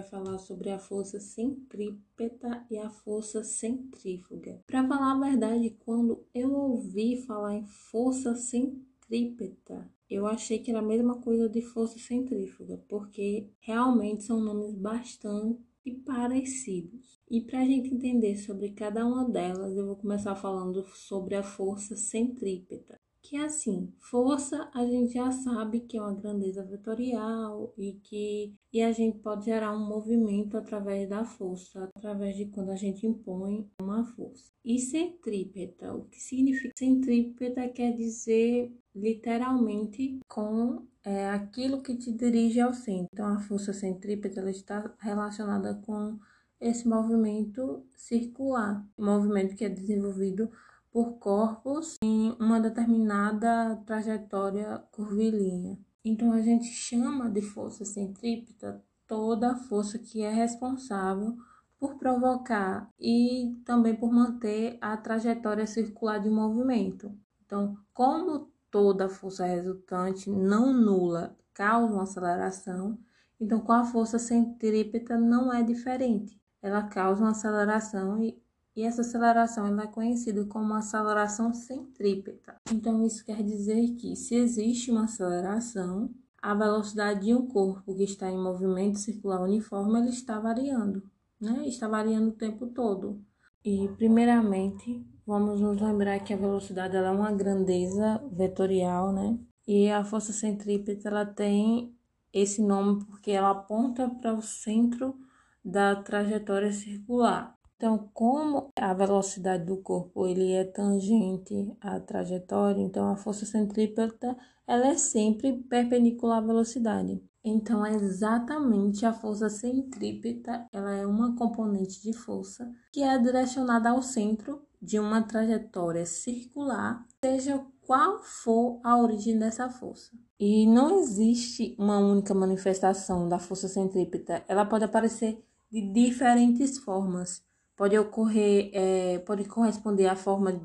vai falar sobre a força centrípeta e a força centrífuga. Para falar a verdade, quando eu ouvi falar em força centrípeta, eu achei que era a mesma coisa de força centrífuga, porque realmente são nomes bastante parecidos. E para a gente entender sobre cada uma delas, eu vou começar falando sobre a força centrípeta que é assim, força a gente já sabe que é uma grandeza vetorial e que e a gente pode gerar um movimento através da força, através de quando a gente impõe uma força. E centrípeta, o que significa centrípeta quer dizer literalmente com é, aquilo que te dirige ao centro. Então a força centrípeta ela está relacionada com esse movimento circular, movimento que é desenvolvido por corpos em uma determinada trajetória curvilínea. Então a gente chama de força centrípeta toda a força que é responsável por provocar e também por manter a trajetória circular de movimento. Então, como toda força resultante não nula causa uma aceleração, então com a força centrípeta não é diferente. Ela causa uma aceleração e e essa aceleração é conhecida como aceleração centrípeta. Então, isso quer dizer que, se existe uma aceleração, a velocidade de um corpo que está em movimento circular uniforme ele está variando, né? Está variando o tempo todo. E, primeiramente, vamos nos lembrar que a velocidade é uma grandeza vetorial, né? E a força centrípeta ela tem esse nome porque ela aponta para o centro da trajetória circular. Então, como a velocidade do corpo ele é tangente à trajetória, então a força centrípeta ela é sempre perpendicular à velocidade. Então, é exatamente a força centrípeta, ela é uma componente de força que é direcionada ao centro de uma trajetória circular, seja qual for a origem dessa força. E não existe uma única manifestação da força centrípeta, ela pode aparecer de diferentes formas pode ocorrer, é, pode corresponder à forma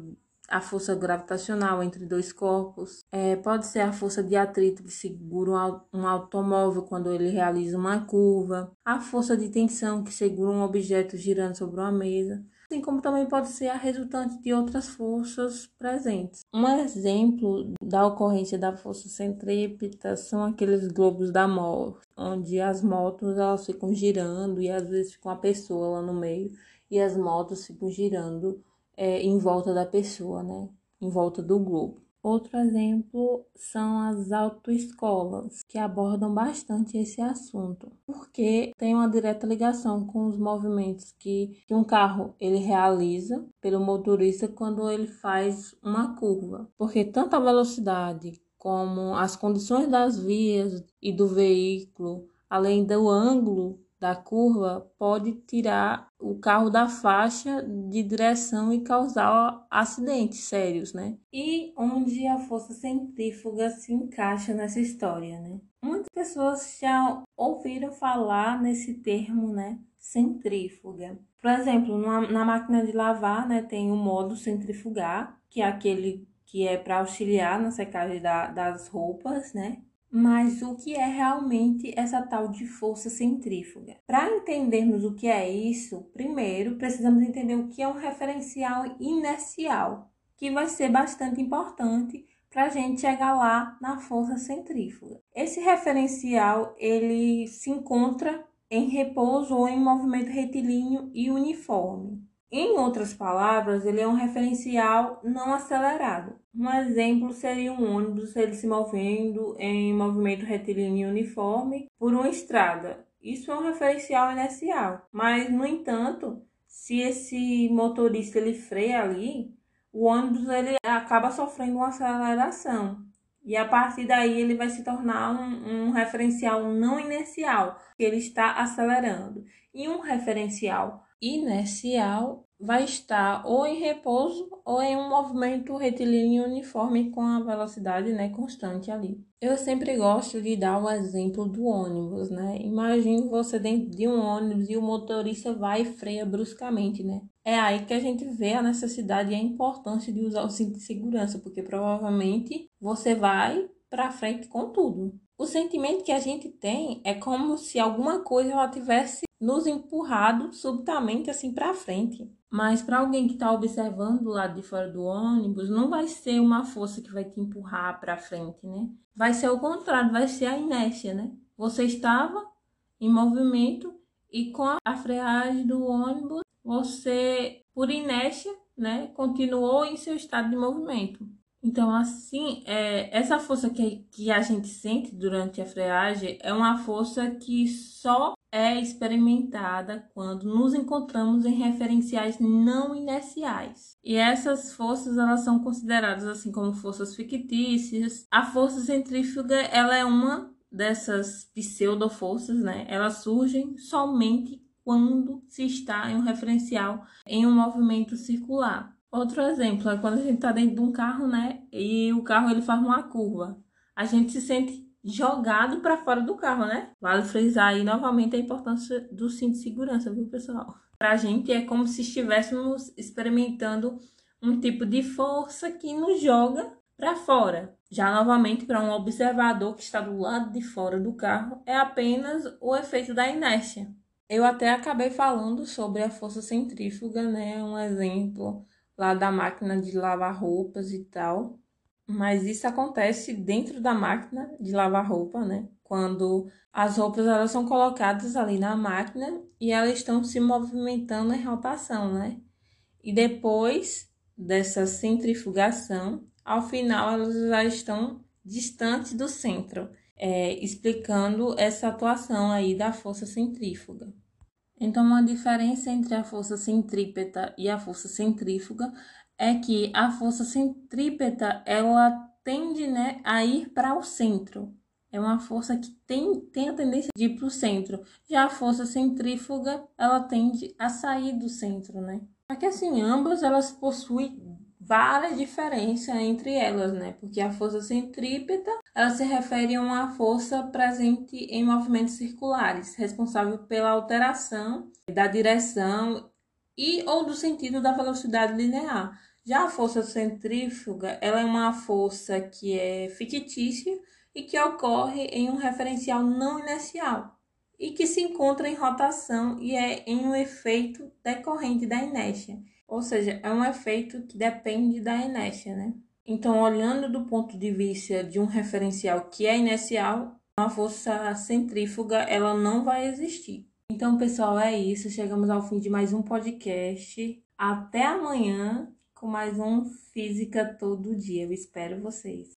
a força gravitacional entre dois corpos, é, pode ser a força de atrito que segura um, automóvel quando ele realiza uma curva, a força de tensão que segura um objeto girando sobre uma mesa, assim como também pode ser a resultante de outras forças presentes. Um exemplo da ocorrência da força centrípeta são aqueles globos da morte, onde as motos elas ficam girando e às vezes com a pessoa lá no meio e as motos ficam girando é, em volta da pessoa, né? Em volta do globo. Outro exemplo são as autoescolas, que abordam bastante esse assunto, porque tem uma direta ligação com os movimentos que, que um carro ele realiza pelo motorista quando ele faz uma curva, porque tanto a velocidade como as condições das vias e do veículo, além do ângulo da curva pode tirar o carro da faixa de direção e causar acidentes sérios, né? E onde a força centrífuga se encaixa nessa história, né? Muitas pessoas já ouviram falar nesse termo, né? Centrífuga. Por exemplo, na, na máquina de lavar, né, tem o modo centrifugar, que é aquele que é para auxiliar na secagem da, das roupas, né? Mas o que é realmente essa tal de força centrífuga? Para entendermos o que é isso, primeiro precisamos entender o que é um referencial inercial, que vai ser bastante importante para a gente chegar lá na força centrífuga. Esse referencial ele se encontra em repouso ou em movimento retilíneo e uniforme. Em outras palavras, ele é um referencial não acelerado. Um exemplo seria um ônibus ele se movendo em movimento retilíneo uniforme por uma estrada. Isso é um referencial inercial. Mas, no entanto, se esse motorista ele freia ali, o ônibus ele acaba sofrendo uma aceleração. E a partir daí ele vai se tornar um, um referencial não inercial, que ele está acelerando. E um referencial inercial vai estar ou em repouso ou em um movimento retilíneo uniforme com a velocidade né, constante ali. Eu sempre gosto de dar o exemplo do ônibus, né? Imagine você dentro de um ônibus e o motorista vai e freia bruscamente, né? É aí que a gente vê a necessidade e a importância de usar o cinto de segurança, porque provavelmente você vai para frente com tudo. O sentimento que a gente tem é como se alguma coisa ela tivesse nos empurrado subitamente assim para frente. Mas para alguém que está observando do lado de fora do ônibus, não vai ser uma força que vai te empurrar para frente, né? Vai ser o contrário, vai ser a inércia, né? Você estava em movimento e com a freagem do ônibus, você, por inércia, né, continuou em seu estado de movimento. Então, assim, é, essa força que, que a gente sente durante a freagem é uma força que só é experimentada quando nos encontramos em referenciais não inerciais. E essas forças, elas são consideradas assim como forças fictícias. A força centrífuga, ela é uma dessas pseudo-forças, né? Elas surgem somente quando se está em um referencial em um movimento circular. Outro exemplo é quando a gente está dentro de um carro, né? E o carro ele faz uma curva. A gente se sente jogado para fora do carro, né? Vale frisar aí novamente a importância do cinto de segurança, viu, pessoal? Para a gente é como se estivéssemos experimentando um tipo de força que nos joga para fora. Já novamente, para um observador que está do lado de fora do carro, é apenas o efeito da inércia. Eu até acabei falando sobre a força centrífuga, né? Um exemplo lá da máquina de lavar roupas e tal. Mas isso acontece dentro da máquina de lavar roupa, né? Quando as roupas elas são colocadas ali na máquina e elas estão se movimentando em rotação, né? E depois dessa centrifugação, ao final elas já estão distantes do centro, é, explicando essa atuação aí da força centrífuga. Então, uma diferença entre a força centrípeta e a força centrífuga é que a força centrípeta ela tende né, a ir para o centro. É uma força que tem, tem a tendência de ir para o centro. Já a força centrífuga ela tende a sair do centro, né? Que assim, ambas elas possuem várias diferenças entre elas, né? Porque a força centrípeta, ela se refere a uma força presente em movimentos circulares, responsável pela alteração da direção e ou do sentido da velocidade linear. Já a força centrífuga, ela é uma força que é fictícia e que ocorre em um referencial não inercial e que se encontra em rotação e é em um efeito decorrente da inércia. Ou seja, é um efeito que depende da inércia, né? Então, olhando do ponto de vista de um referencial que é inercial, a força centrífuga ela não vai existir. Então, pessoal, é isso. Chegamos ao fim de mais um podcast. Até amanhã com mais um Física Todo Dia. Eu espero vocês.